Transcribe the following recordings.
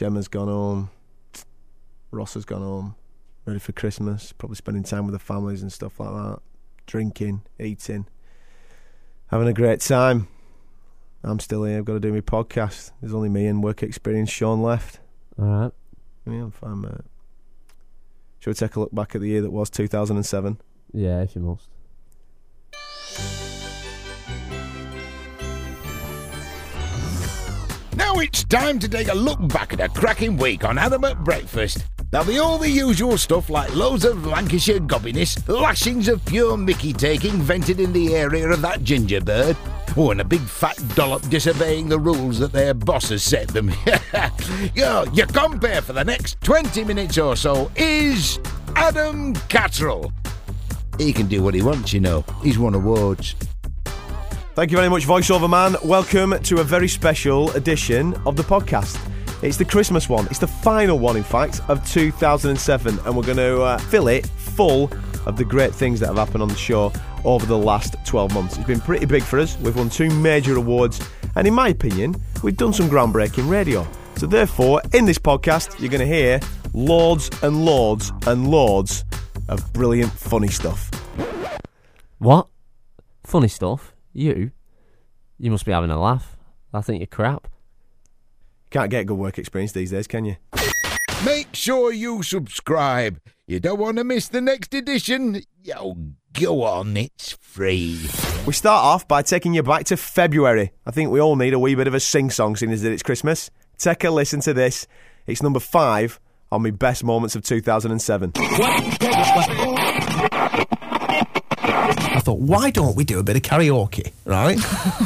Gemma's gone home. Ross has gone home. Ready for Christmas. Probably spending time with the families and stuff like that. Drinking, eating, having a great time. I'm still here. I've got to do my podcast. There's only me and work experience. Sean left. All right. Yeah, I'm fine, mate. Shall we take a look back at the year that was 2007? Yeah, if you must. It's time to take a look back at a cracking week on Adam at Breakfast. There'll be all the usual stuff like loads of Lancashire gobbiness, lashings of pure Mickey taking vented in the area of that ginger bird. Oh, and a big fat dollop disobeying the rules that their boss has set them. Yo, your compare for the next 20 minutes or so is Adam Catterall. He can do what he wants, you know. He's won awards. Thank you very much, voiceover man. Welcome to a very special edition of the podcast. It's the Christmas one. It's the final one, in fact, of 2007, and we're going to uh, fill it full of the great things that have happened on the show over the last 12 months. It's been pretty big for us. We've won two major awards, and in my opinion, we've done some groundbreaking radio. So, therefore, in this podcast, you're going to hear loads and loads and loads of brilliant, funny stuff. What? Funny stuff? You? You must be having a laugh. I think you're crap. Can't get good work experience these days, can you? Make sure you subscribe. You don't want to miss the next edition. Yo, go on, it's free. We start off by taking you back to February. I think we all need a wee bit of a sing song seeing as that it's Christmas. Take a listen to this. It's number five on my best moments of 2007. I thought, why don't we do a bit of karaoke, right?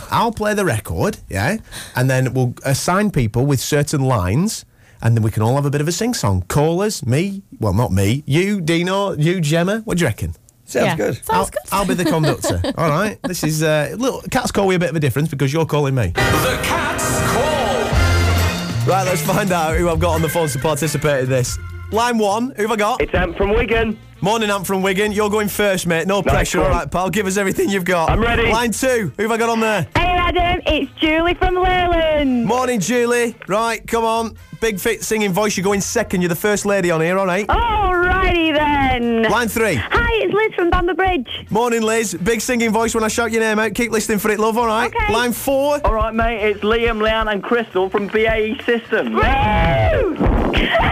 I'll play the record, yeah, and then we'll assign people with certain lines, and then we can all have a bit of a sing song. Callers, me, well, not me, you, Dino, you, Gemma. What do you reckon? Sounds Yeah. good. Sounds I'll, good. I'll be the conductor. all right. This is uh, little cats call we a bit of a difference because you're calling me. The Cat's Call. Right, let's find out who I've got on the phone to participate in this. Line one, who have I got? It's Ant from Wigan. Morning, I'm from Wigan. You're going first, mate. No pressure. one. All right, pal. Give us everything you've got. I'm ready. Line two, who have I got on there? Hey Adam, it's Julie from Leyland. Morning, Julie. Right, come on. Big fit singing voice. You're going second. You're the first lady on here, all right? Alrighty then. Line three. Hi, it's Liz from Bamber Bridge. Morning, Liz. Big singing voice when I shout your name out. Keep listening for it, love, all right? Okay. Line four. All right, mate. It's Liam, Leanne, and Crystal from BAE Systems.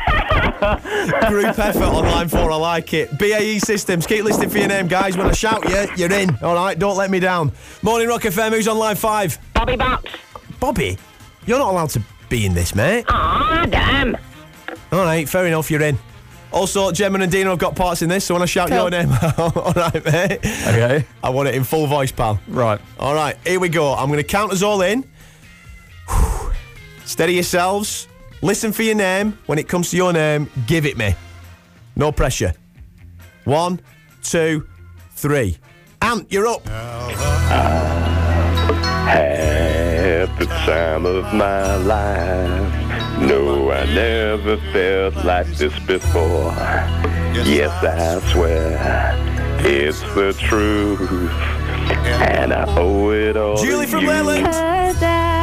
Group effort on line four. I like it. BAE Systems. Keep listening for your name, guys. When I shout you, you're in. All right, don't let me down. Morning, Rock FM. Who's on line five? Bobby Bops. Bobby. You're not allowed to be in this, mate. Aw, damn. All right, fair enough. You're in. Also, Gemma and Dino have got parts in this, so when I shout Cool. your name out, all right, mate. Okay. I want it in full voice, pal. Right. All right, here we go. I'm going to count us all in. Steady yourselves. Listen for your name. When it comes to your name, give it me. No pressure. One, two, three. Ant, you're up. At the time of my life, no, I never felt like this before. Yes, I swear it's the truth, and I owe it all. Julie to from you. Leyland.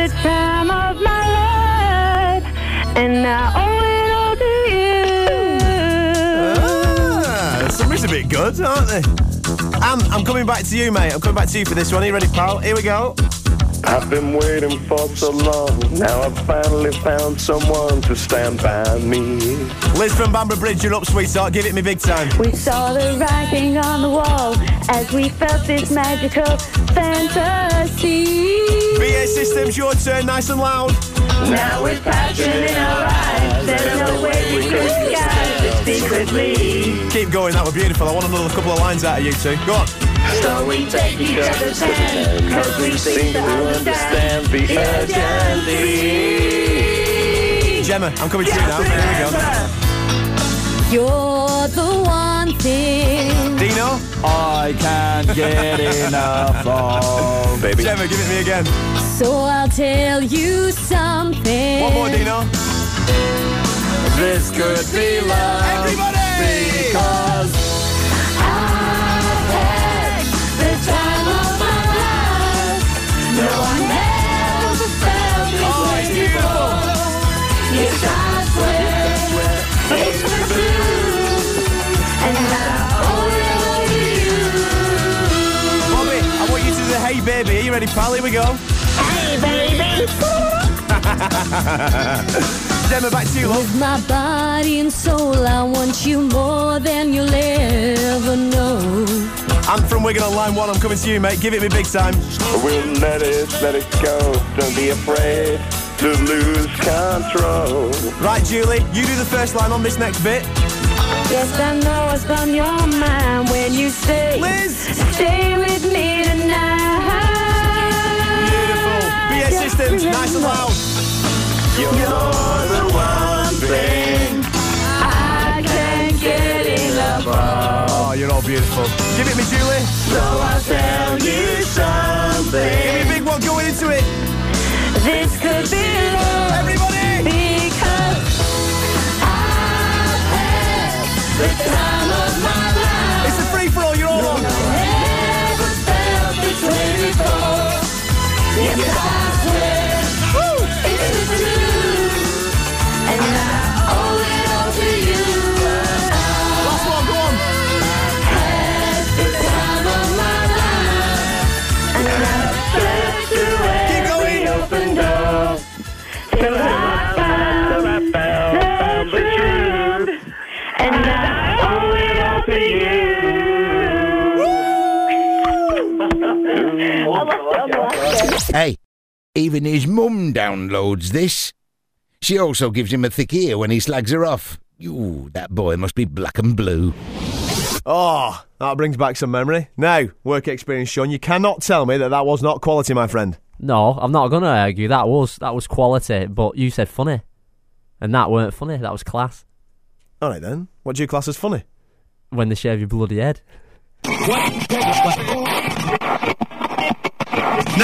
The time of my life, and I owe it all to you. Ah, somebody's a bit good, aren't they? Ant, I'm coming back to you, mate. I'm coming back to you for this one. Are you ready, pal? Here we go. I've been waiting for so long. Now I've finally found someone to stand by me. Liz from Bamber Bridge, you're up, sweetheart. Give it me big time. We saw the writing on the wall as we felt this magical fantasy. BA Systems, your turn, nice and loud. Now with passion in our eyes, there's no way we could disguise it secretly. Keep going, that was beautiful. I want another couple of lines out of you two. Go on. So we take each other's hand, cause we seem to understand the urgency. Gemma, I'm coming to you now. Here we go. You're the one thing. Dino, I can't get enough of. Baby, Gemma, give it me again. So I'll tell you something. One more, Dino. This could be love. Everybody! Because I've had the time of my life. No felt this oh, way before. Yes, I swear, it's for. And you. Bobby, I want you to do the hey baby. Are you ready, pal? Here we go. Hey, baby. Gemma, back to you, love. With my body and soul, I want you more than you'll ever know. I'm from Wigan on line one. I'm coming to you, mate. Give it me big time. We'll let it, let it go. Don't be afraid to lose control. Right, Julie, you do the first line on this next bit. Yes, I know what's on your mind when you say, Liz! Stay with me tonight. Beautiful. BS Just Systems, nice and loud. You're the one thing. I can't get of. Oh, you're all beautiful. Give it me, Julie. So I'll tell you something. Give me a big one going into it. This could be love. Everybody! Because I've had the time Hey, even his mum downloads this. She also gives him a thick ear when he slags her off. Ooh, that boy must be black and blue. Oh, that brings back some memory. Now, work experience, Sean. You cannot tell me that that was not quality, my friend. No, I'm not gonna argue. That was that was quality, but you said funny, and that weren't funny. That was class. All right then. What do you class as funny? When they shave your bloody head.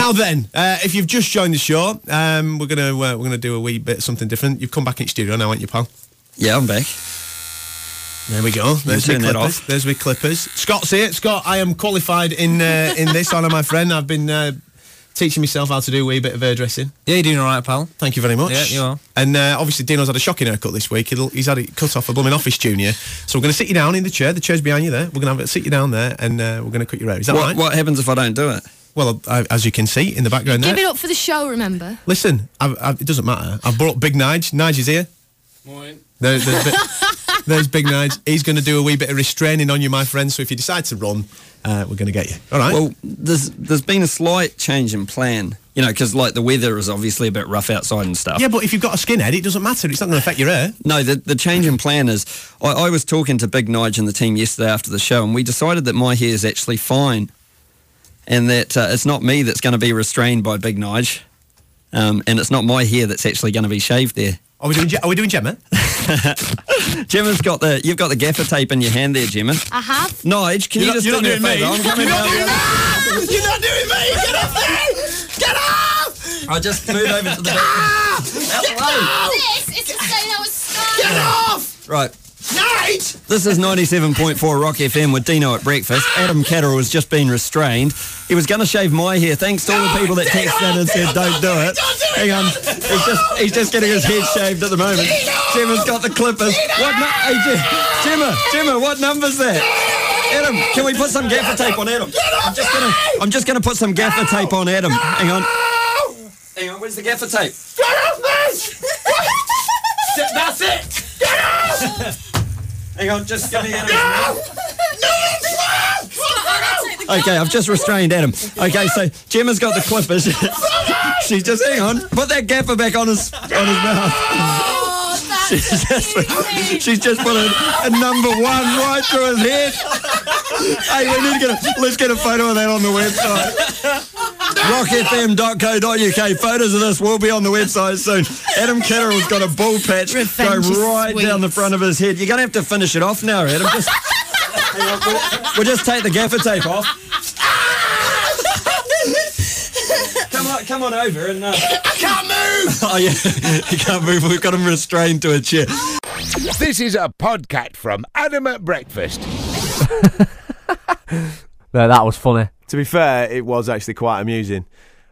Now then, uh, if you've just joined the show, um, we're gonna uh, we're gonna do a wee bit something different. You've come back in studio now, aren't you, pal? Yeah, I'm back. There we go. There's my clippers. off. There's my clippers. Scott's here. Scott, I am qualified in uh, in this. Honour my friend. I've been uh, teaching myself how to do a wee bit of hairdressing. Yeah, you're doing all right, pal. Thank you very much. Yeah, you are. And uh, obviously, Dino's had a shocking haircut this week. He'll, he's had it cut off a blooming office junior. So we're going to sit you down in the chair. The chair's behind you there. We're going to have it sit you down there, and uh, we're going to cut your hair. Is that What, right? what happens if I don't do it? Well, I, as you can see in the background there. Give it up for the show, remember? Listen, I've, I've, it doesn't matter. I've brought Big Nige. Nige is here. Morning. There, there's, Bi- there's Big Nige. He's going to do a wee bit of restraining on you, my friend. So if you decide to run, uh, we're going to get you. All right. Well, there's there's been a slight change in plan. You know, because like the weather is obviously a bit rough outside and stuff. yeah, but if you've got a skinhead, it doesn't matter. It's not going to affect your hair. No, the, the change in plan is I, I was talking to Big Nige and the team yesterday after the show, and we decided that my hair is actually fine, and that uh, it's not me that's going to be restrained by Big Nige, um, and it's not my hair that's actually going to be shaved there. Are we doing? Ge- Are we doing Gemma? Gemma's got the you've got the gaffer tape in your hand there, Gemma. I have. Nige, can You're you not- just you're do me a doing favour? me. I'm coming You're not doing the other- You're not doing me. Get off me. Get off. I'll just move over to the back. Hello. This is to say that was Get off. Right. Nige. This is 97.4 Rock FM with Dino at breakfast. Adam Catterall has just been restrained. He was going to shave my hair. Thanks to all the people that texted in and said, don't do it. Hang on. He's just, he's just getting his head shaved at the moment. Gemma's got the clippers. What nu- hey, Ge- Gemma, Gemma, what number's that? Adam, can we put some gaffer tape on Adam? I'm just gonna, I'm just gonna put some gaffer tape on Adam. Hang on. Hang on, where's the gaffer tape? Get off this! That's it. Hang on, just give me Adam. Okay, I've just restrained Adam. Okay, so Gemma's got the clippers. She's just hang on. Put that gaffer back on his on his mouth. Oh, She's just, she's just put a, a number one right through his head. Hey, we need to get a, let's get a photo of that on the website. rockfm.co.uk. Photos of this will be on the website soon. Adam Catterall's got a ball patch Revenge go right sweet. down the front of his head. You're going to have to finish it off now, Adam. Just, hang on, we'll, we'll just take the gaffer tape off. Come on, come on over and. Uh... I can't move. Oh yeah, he can't move. We've got him restrained to a chair. This is a podcast from Adam at Breakfast. No, that was funny. To be fair, it was actually quite amusing.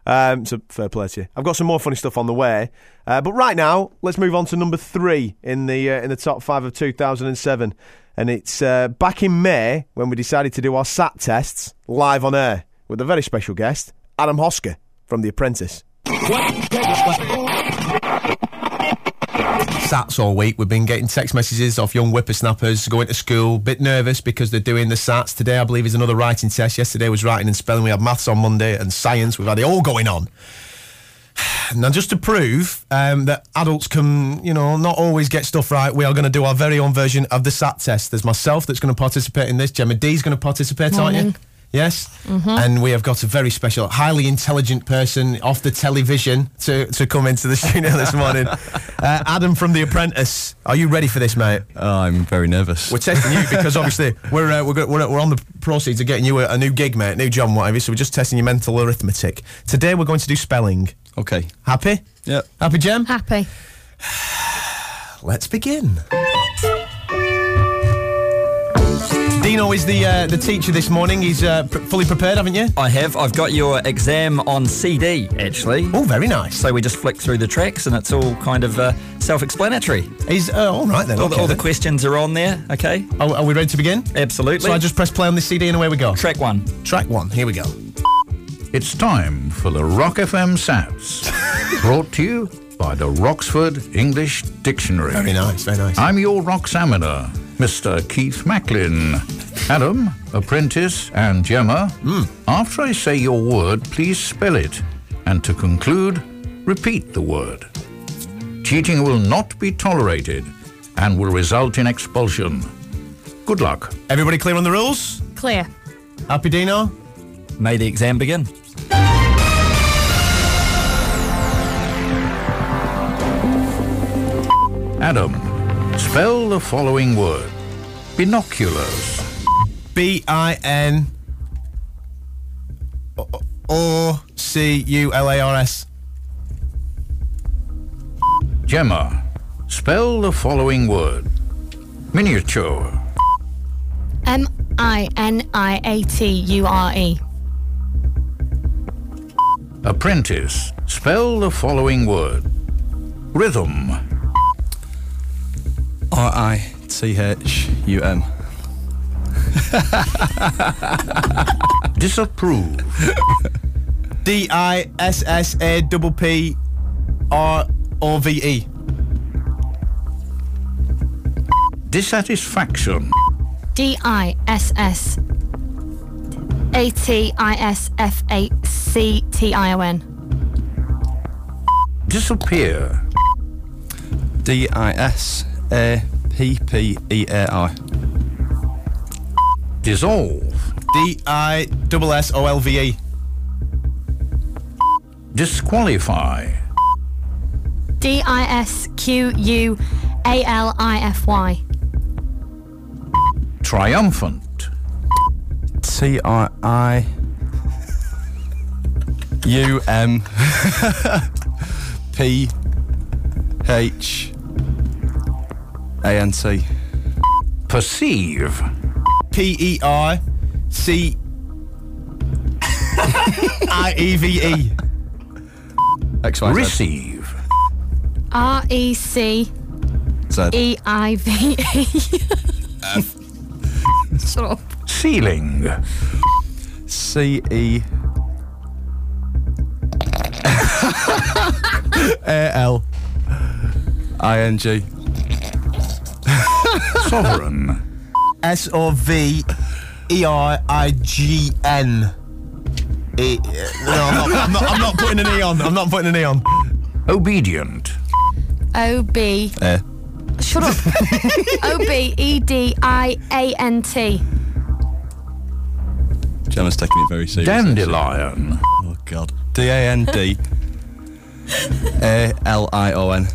Um, so fair play to you. I've got some more funny stuff on the way, uh, but right now let's move on to number three in the uh, in the top five of 2007, and it's uh, back in May when we decided to do our SAT tests live on air with a very special guest, Adam Hosker from The Apprentice. Sats all week. We've been getting text messages off young whippersnappers going to school, bit nervous because they're doing the Sats. Today, I believe, is another writing test. Yesterday was writing and spelling. We had maths on Monday and science. We've had it all going on. Now, just to prove um, that adults can, you know, not always get stuff right, we are going to do our very own version of the SAT test. There's myself that's going to participate in this. Gemma D's going to participate, aren't you? Morning. Yes, and we have got a very special, highly intelligent person off the television to, to come into the studio this morning. Uh, Adam from The Apprentice, are you ready for this, mate? I'm very nervous. We're testing you because obviously we're uh, we're, we're we're on the proceeds of getting you a, a new gig, mate, new job, whatever. So we're just testing your mental arithmetic. Today we're going to do spelling. Okay. Happy? Yep. Happy, Jem? Happy. Let's begin. Dino is the uh, the teacher this morning. He's uh, pr- fully prepared, haven't you? I have. I've got your exam on CD, actually. Oh, very nice. So we just flick through the tracks and it's all kind of uh, self explanatory. He's uh, all right then. All, the, okay all the then. questions are on there, okay? Are, are we ready to begin? Absolutely. So I just press play on this CD and away we go. Track one. Track one. Here we go. It's time for the Rock FM Sats, brought to you by the Roxford English Dictionary. Very nice. Very nice. I'm your rock examiner, Mr. Keith Macklin. Adam, Apprentice, and Gemma, hmm. after I say your word, please spell it. And to conclude, repeat the word. Cheating will not be tolerated and will result in expulsion. Good luck. Everybody clear on the rules? Clear. Happy, Dino? May the exam begin. Adam, spell the following word. Binoculars. B I N O C U L A R S. Gemma, spell the following word. Miniature. M I N I A T U R E. Apprentice, spell the following word. Rhythm. R I T H U M. Disapprove. D I S S A double P R O V E. Dissatisfaction. D I S S A T I S F A C T I O N. Disappear. D I S A P P E A I. Dissolve. D I double S O L V E. Disqualify. D I S Q U A L I F Y. Triumphant. T I I U M P H A N T. Perceive. P E R C I E V E. X Y Z. Receive. R E C Z. E I V E. Shut up. Ceiling. C E A L I N G. Sovereign. S O V E R I G N. E- uh, No, I'm not, I'm, not, I'm not putting an E on. I'm not putting an E on. Obedient. O B. A. Shut up. O B E D I A N T. Gemma's taking it very seriously. Dandelion. Oh God. D A N D A L I O N.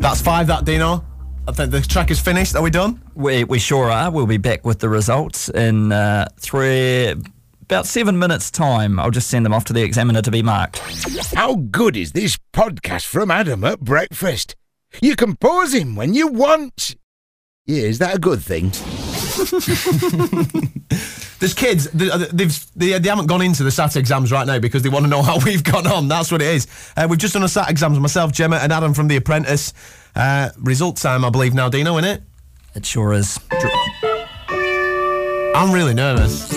That's five, that, Dino. I think the track is finished. Are we done? We, we sure are. We'll be back with the results in uh, three, about seven minutes' time. I'll just send them off to the examiner to be marked. How good is this podcast from Adam at breakfast? You can pause him when you want. Yeah, is that a good thing? There's kids. uh, They've they, they haven't gone into the SAT exams right now because they want to know how we've gone on. That's what it is. Uh, we've just done a SAT exams myself, Gemma, and Adam from The Apprentice. Uh, result time, I believe now, Dino, isn't it? It sure is. I'm really nervous.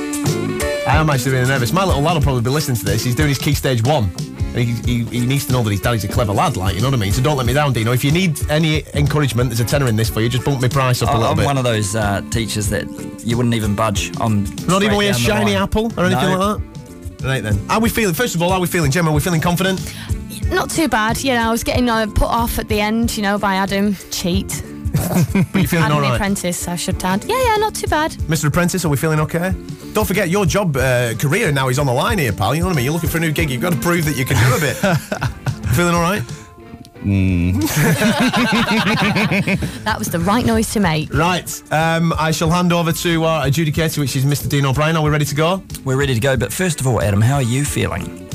I am actually really nervous. My little lad will probably be listening to this. He's doing his key stage one. He, he, he needs to know that his daddy's a clever lad, like, you know what I mean? So don't let me down, Dino. If you need any encouragement, there's a tenner in this for you. Just bump my price up a I- little bit. I'm one of those uh, teachers that you wouldn't even budge. I'm Not even with a shiny line. apple or anything No. like that? Right then. How are we feeling? First of all, how are we feeling, Gemma? Are we feeling confident? Not too bad. You know, I was getting uh, put off at the end, you know, by Adam. Cheat. But you're feeling Adam all the right? apprentice, I should add. Yeah, yeah, not too bad. Mr. Apprentice, are we feeling okay? Don't forget, your job uh, career now is on the line here, pal. You know what I mean? You're looking for a new gig. You've got to prove that you can do a bit. feeling all right? That was the right noise to make. Right. Um, I shall hand over to our adjudicator, which is Mr. Dean O'Brien. Are we ready to go? We're ready to go, but first of all, Adam, how are you feeling?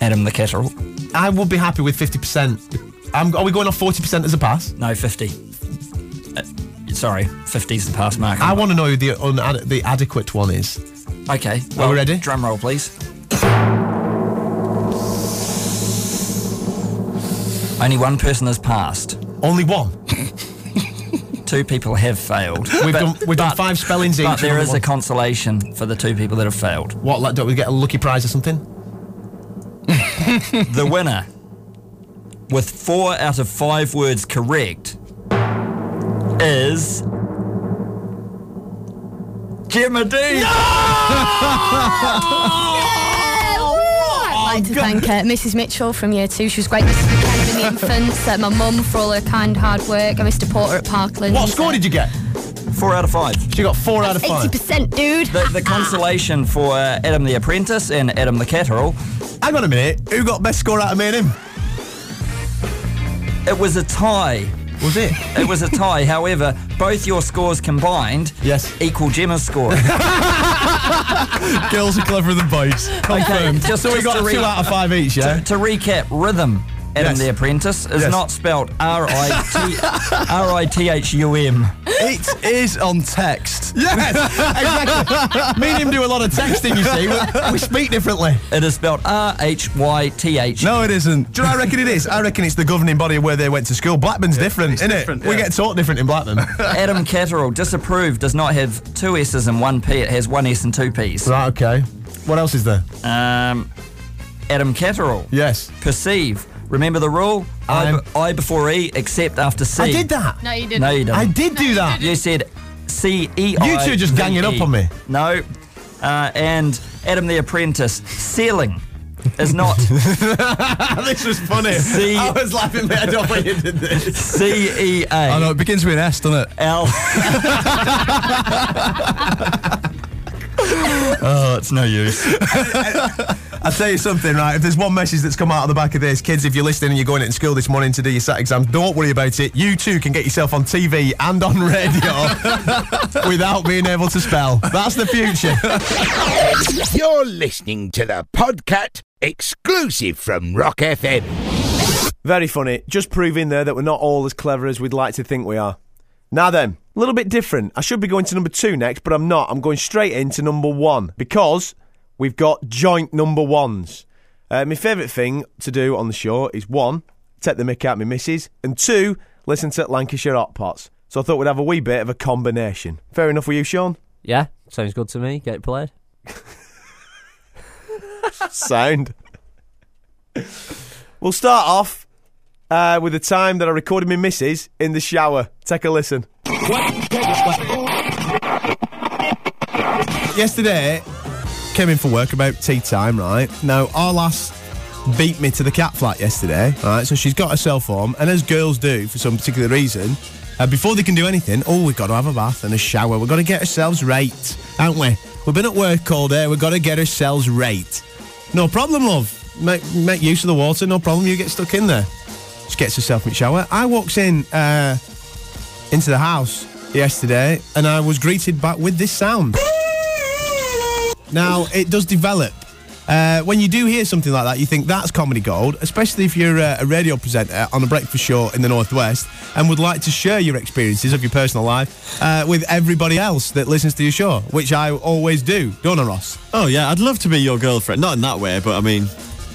Adam the Catterall? I would be happy with 50%. Um, are we going off 40% as a pass? No, 50. Uh, sorry, 50's the pass mark. I want to know who the, un- the adequate one is. Okay, Are we ready? Drum roll, please. Only one person has passed. Only one? Two people have failed. We've done- we've done five spellings each But there and one. a consolation for the two people that have failed. What, like, don't we get a lucky prize or something? the winner, with four out of five words correct, is. Gemma Dean! I'd like to thank uh, Mrs. Mitchell from year two. She was great. Mrs. McKenna in the infants. Uh, my mum for all her kind, hard work. And Mr. Porter at Parkland. What score did you get? Four out of five. She got four out of Eighty five. percent, dude. The, the consolation for uh, Adam the Apprentice and Adam the Catterall, Hang on a minute. Who got best score out of me and him? it was a tie. Was it? It was a tie. However, both your scores combined Yes. equal Gemma's score. Girls are cleverer than boys. Okay, just, So we just got to, re- two out of five each, to, yeah? to recap, rhythm. Adam Yes. the Apprentice is Yes. not spelled R I T R I T H U M. It is on text. Yes, exactly. Me and him do a lot of texting, you see. We, we speak differently. It is spelled R H Y T H. No, it isn't. Do you know I reckon it is? I reckon it's the governing body of where they went to school. Blackburn's different, isn't different, it? We get taught different in Blackburn. Adam Catterall, disapproved, does not have two S's and one P. It has one S and two P's. right, okay. What else is there? Um, Adam Catterall, Yes. perceive. Remember the rule? I, I'm- I before E, except after C. I did that. No, you didn't. No, you didn't. I did do that. You said C E You two are just ganging up on me. No. Uh, and Adam the Apprentice, sailing is not this was funny. See- I was laughing my head off when you did this. C E I know, A it begins with an S, doesn't it? L. oh, it's no use. I'll tell you something, right? If there's one message that's come out of the back of this, kids, if you're listening and you're going into school this morning to do your SAT exams, don't worry about it. You too can get yourself on TV and on radio without being able to spell. That's the future. You're listening to the podcast exclusive from Rock FM. Very funny. Just proving there that we're not all as clever as we'd like to think we are. Now then, a little bit different. I should be going to number two next, but I'm not. I'm going straight into number one because we've got joint number ones. Uh, my favourite thing to do on the show is one, take the mick out my missus, and two, listen to Lancashire Hot Pots. So I thought we'd have a wee bit of a combination. Fair enough with you, Sean? Yeah, sounds good to me. Get it played. Sound. we'll start off uh, with the time that I recorded my missus in the shower. Take a listen. Yesterday, came in for work about tea time, right? Now, our last beat me to the cat flat yesterday, right? So she's got herself phone, and as girls do for some particular reason, uh, before they can do anything, oh, we've got to have a bath and a shower. We've got to get ourselves right, haven't we? We've been at work all day. We've got to get ourselves right. No problem, love. Make, make use of the water. No problem. You get stuck in there. She gets herself in the shower. I walks in uh, into the house yesterday, and I was greeted back with this sound. Now, it does develop. Uh, when you do hear something like that, you think that's comedy gold, especially if you're uh, a radio presenter on a breakfast show in the Northwest and would like to share your experiences of your personal life uh, with everybody else that listens to your show, which I always do, don't I, Ross? Oh yeah, I'd love to be your girlfriend. Not in that way, but I mean,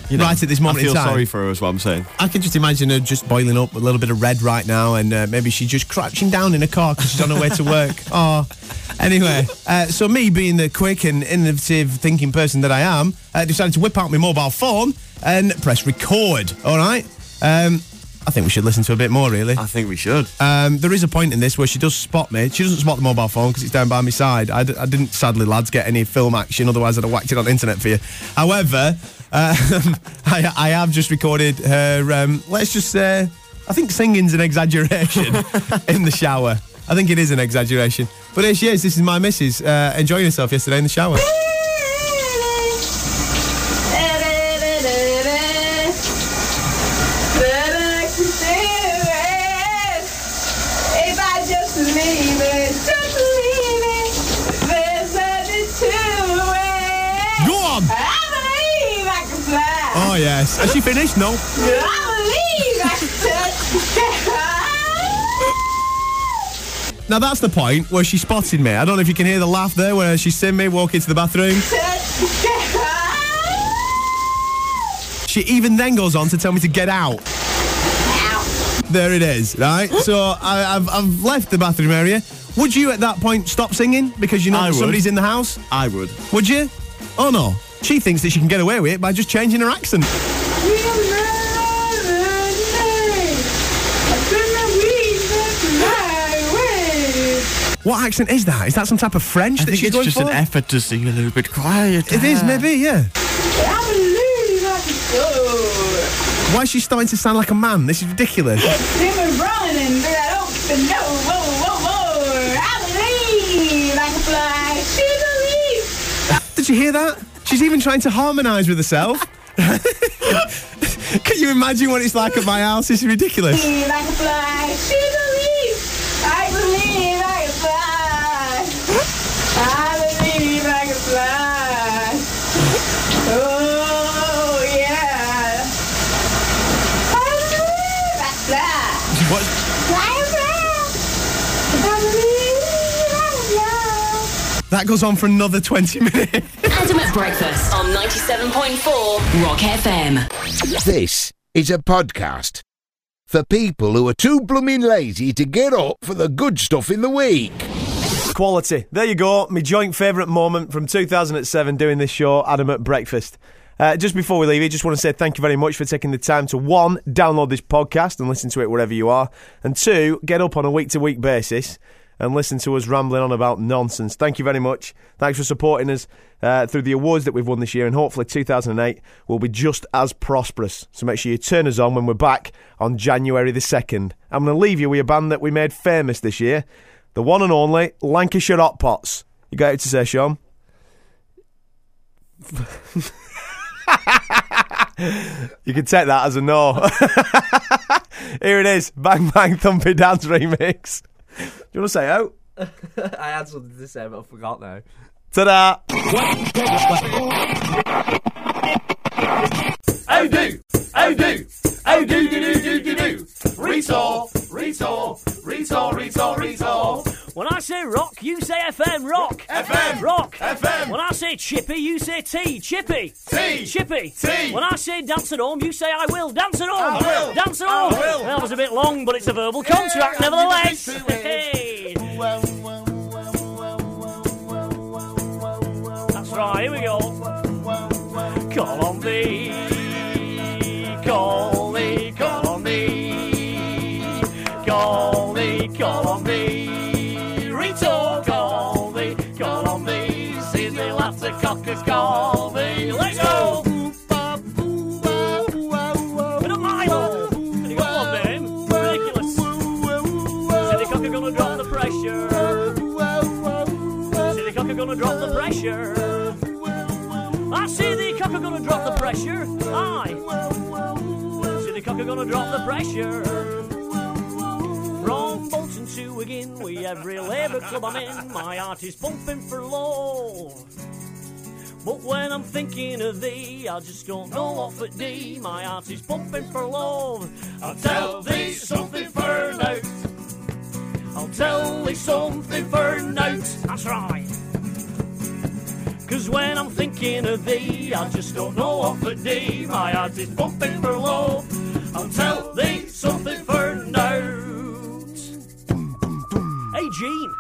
You know, right at this moment I feel in time. sorry for her, is what I'm saying. I can just imagine her just boiling up a little bit of red right now, and uh, maybe she's just crouching down in a car because she's on her way to work. Oh, anyway, uh, so me being the quick and innovative thinking person that I am, uh, decided to whip out my mobile phone and press record. All right. Um, I think we should listen to a bit more, really. I think we should. Um, there is a point in this where she does spot me. She doesn't spot the mobile phone because it's down by my side. I, d- I didn't, sadly, lads, get any film action. Otherwise, I'd have whacked it on the internet for you. However, um, I, I have just recorded her. Um, let's just say, I think singing's an exaggeration in the shower. I think it is an exaggeration. But here she is. This is my missus uh, enjoying herself yesterday in the shower. If I just leave it, just leave it, there's nothing to it. Go on. I believe I can fly. Oh yes. Has she finished? No. I believe I can touch Now that's the point where she spotted me. I don't know if you can hear the laugh there where she's seen me walk into the bathroom. She even then goes on to tell me to get out. There it is, right? so I, I've, I've left the bathroom area. Would you at that point stop singing because you know I that would. somebody's in the house? I would. Would you? Oh no. She thinks that she can get away with it by just changing her accent. What accent is that? Is that some type of French I that she's it's just an effort to sing a little bit quiet. It is, maybe, yeah. I believe I can go. Why is she starting to sound like a man? This is ridiculous. Did you hear that? She's even trying to harmonise with herself. Can you imagine what it's like at my house? Is ridiculous. believe I can fly. She believes. I believe I can fly. I believe I can fly. Oh yeah. I believe I can fly. What? I believe I can fly. That goes on for another 20 minutes. Adam at breakfast on 97.4 Rock FM. This is a podcast for people who are too blooming lazy to get up for the good stuff in the week. Quality. There you go. My joint favourite moment from 2007 doing this show, Adam at Breakfast. Uh, just before we leave, I just want to say thank you very much for taking the time to one, download this podcast and listen to it wherever you are, and two, get up on a week to week basis and listen to us rambling on about nonsense. Thank you very much. Thanks for supporting us uh, through the awards that we've won this year, and hopefully 2008 will be just as prosperous. So make sure you turn us on when we're back on January the 2nd. I'm going to leave you with a band that we made famous this year, the one and only Lancashire Hot Pots. You got it to say, Sean? you can take that as a no. Here it is, Bang Bang Thumpy Dance remix. Do you want to say out? Oh? I had something to say, but I forgot now. Ta-da! Oh do, oh do, oh do do do do do do. Retail, retail, retail, retail, retail. When I say rock, you say FM, rock. FM, rock. FM. When I say chippy, you say T, chippy. T, chippy. T. When I say dance at home, you say I will, dance at home. I will. Dance at home. I will. That was a bit long, but it's a verbal contract, nevertheless. Hey. That's right, here we go. Call on me. Laughter cockers call me. Let's go! With a Milo! And you got one name? Ridiculous. The cocker gonna drop the pressure. The cocker gonna drop the pressure. I see the cocker gonna drop the pressure. Aye. See the cocker gonna drop the pressure. From Bolton to Wigan, we every Labour club I'm in. My heart is pumping for love. But when I'm thinking of thee, I just don't know what for thee. My heart is pumping for love. I'll tell thee something for now. I'll tell thee something for now. That's right. Cause when I'm thinking of thee, I just don't know what for thee. My heart is pumping for love. I'll tell thee something for note. Hey, Jean.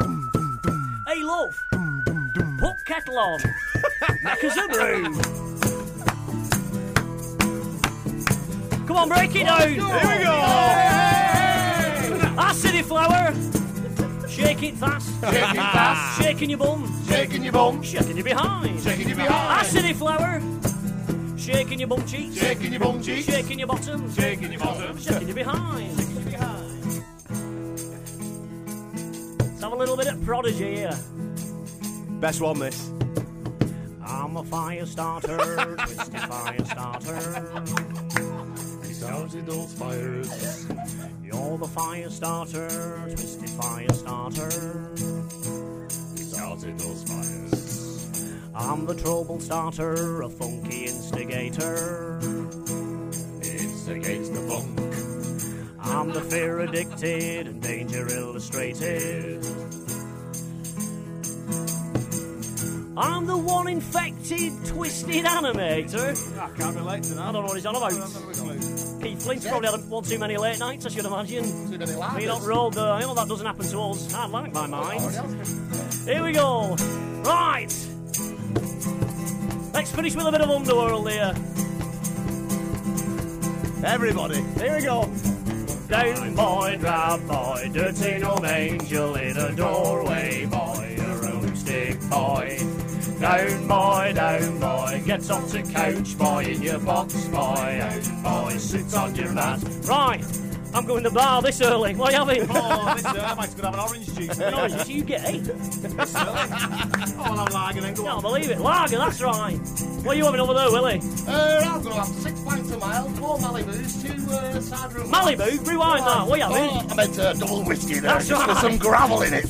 Hey, love. Put kettle on. Make us a brew. Come on, break it down. Here we go. Ah, city flower. Shake it fast. Shake it fast. Shaking your bum. Shaking your bum. Shaking your behind. Shaking your behind. Ah, city flower. Shaking your bum cheeks. Shaking your bum cheeks. Shaking your bottom. Shaking your bottom. Shaking your behind. Shaking your behind. Let's have a little bit of prodigy here. Best one, this. I'm a fire starter, twisted fire starter. He started those fires. You're the fire starter, twisted fire starter. He started those fires. I'm the trouble starter, a funky instigator. Instigates the funk. I'm the fear addicted and danger illustrated. I'm the one infected, twisted animator. I can't relate to that. I don't know what he's on about. Keith Flint's probably had one too many late nights, I should imagine. Too many We not rolled the. I know that doesn't happen to us. I like my oh, mind. Here we go. Right. Let's finish with a bit of underworld here. Everybody. Here we go. Down boy, drab boy, dirty no angel in a doorway boy, a broomstick boy. Down boy, down boy, gets off the couch boy in your box boy, out boy, sits on your mat. Right, I'm going to bar this early. What are you having? Oh, this uh, I might have an orange juice. An orange juice, you get eight. Oh, I'll have lager then. Go Can't on. believe it. Lager, that's right. What are you having over there, Willie? Uh, I'm going to have six pints of mild, four Malibus, two uh, cider and Malibu, rewind that. What are you having? Oh, I meant uh, double whiskey there, That's just with some gravel in it.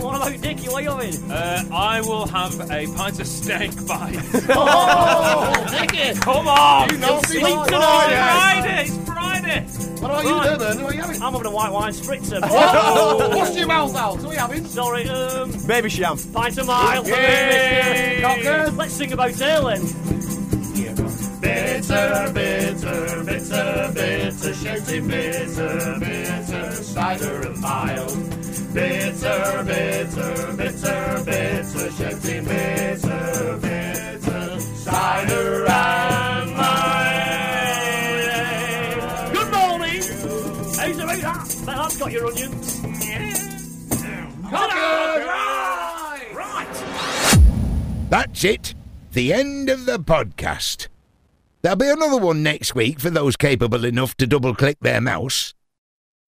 What about Dickie? What are you having? Uh, I will have a pint of steak bite. Oh, Dickie! Come on! You know, Sleep Simon. tonight! Yes. Friday! It's Friday! What about Right. you, Durban? What are you having? I'm having a white wine spritzer. Oh, wash your mouth out. What are you having? Sorry, um, Babycham. pint of mild. for Yay. Let's sing about ale then. Bitter, bitter, bitter, bitter, shouting bitter, bitter, cider and mild. Bitter, bitter, bitter, bitter, shouting bitter, bitter, cider and mild. Good morning. How's about that? Bet that's got your onions. Right. Right. That's it. The end of the podcast. There'll be another one next week for those capable enough to double click their mouse.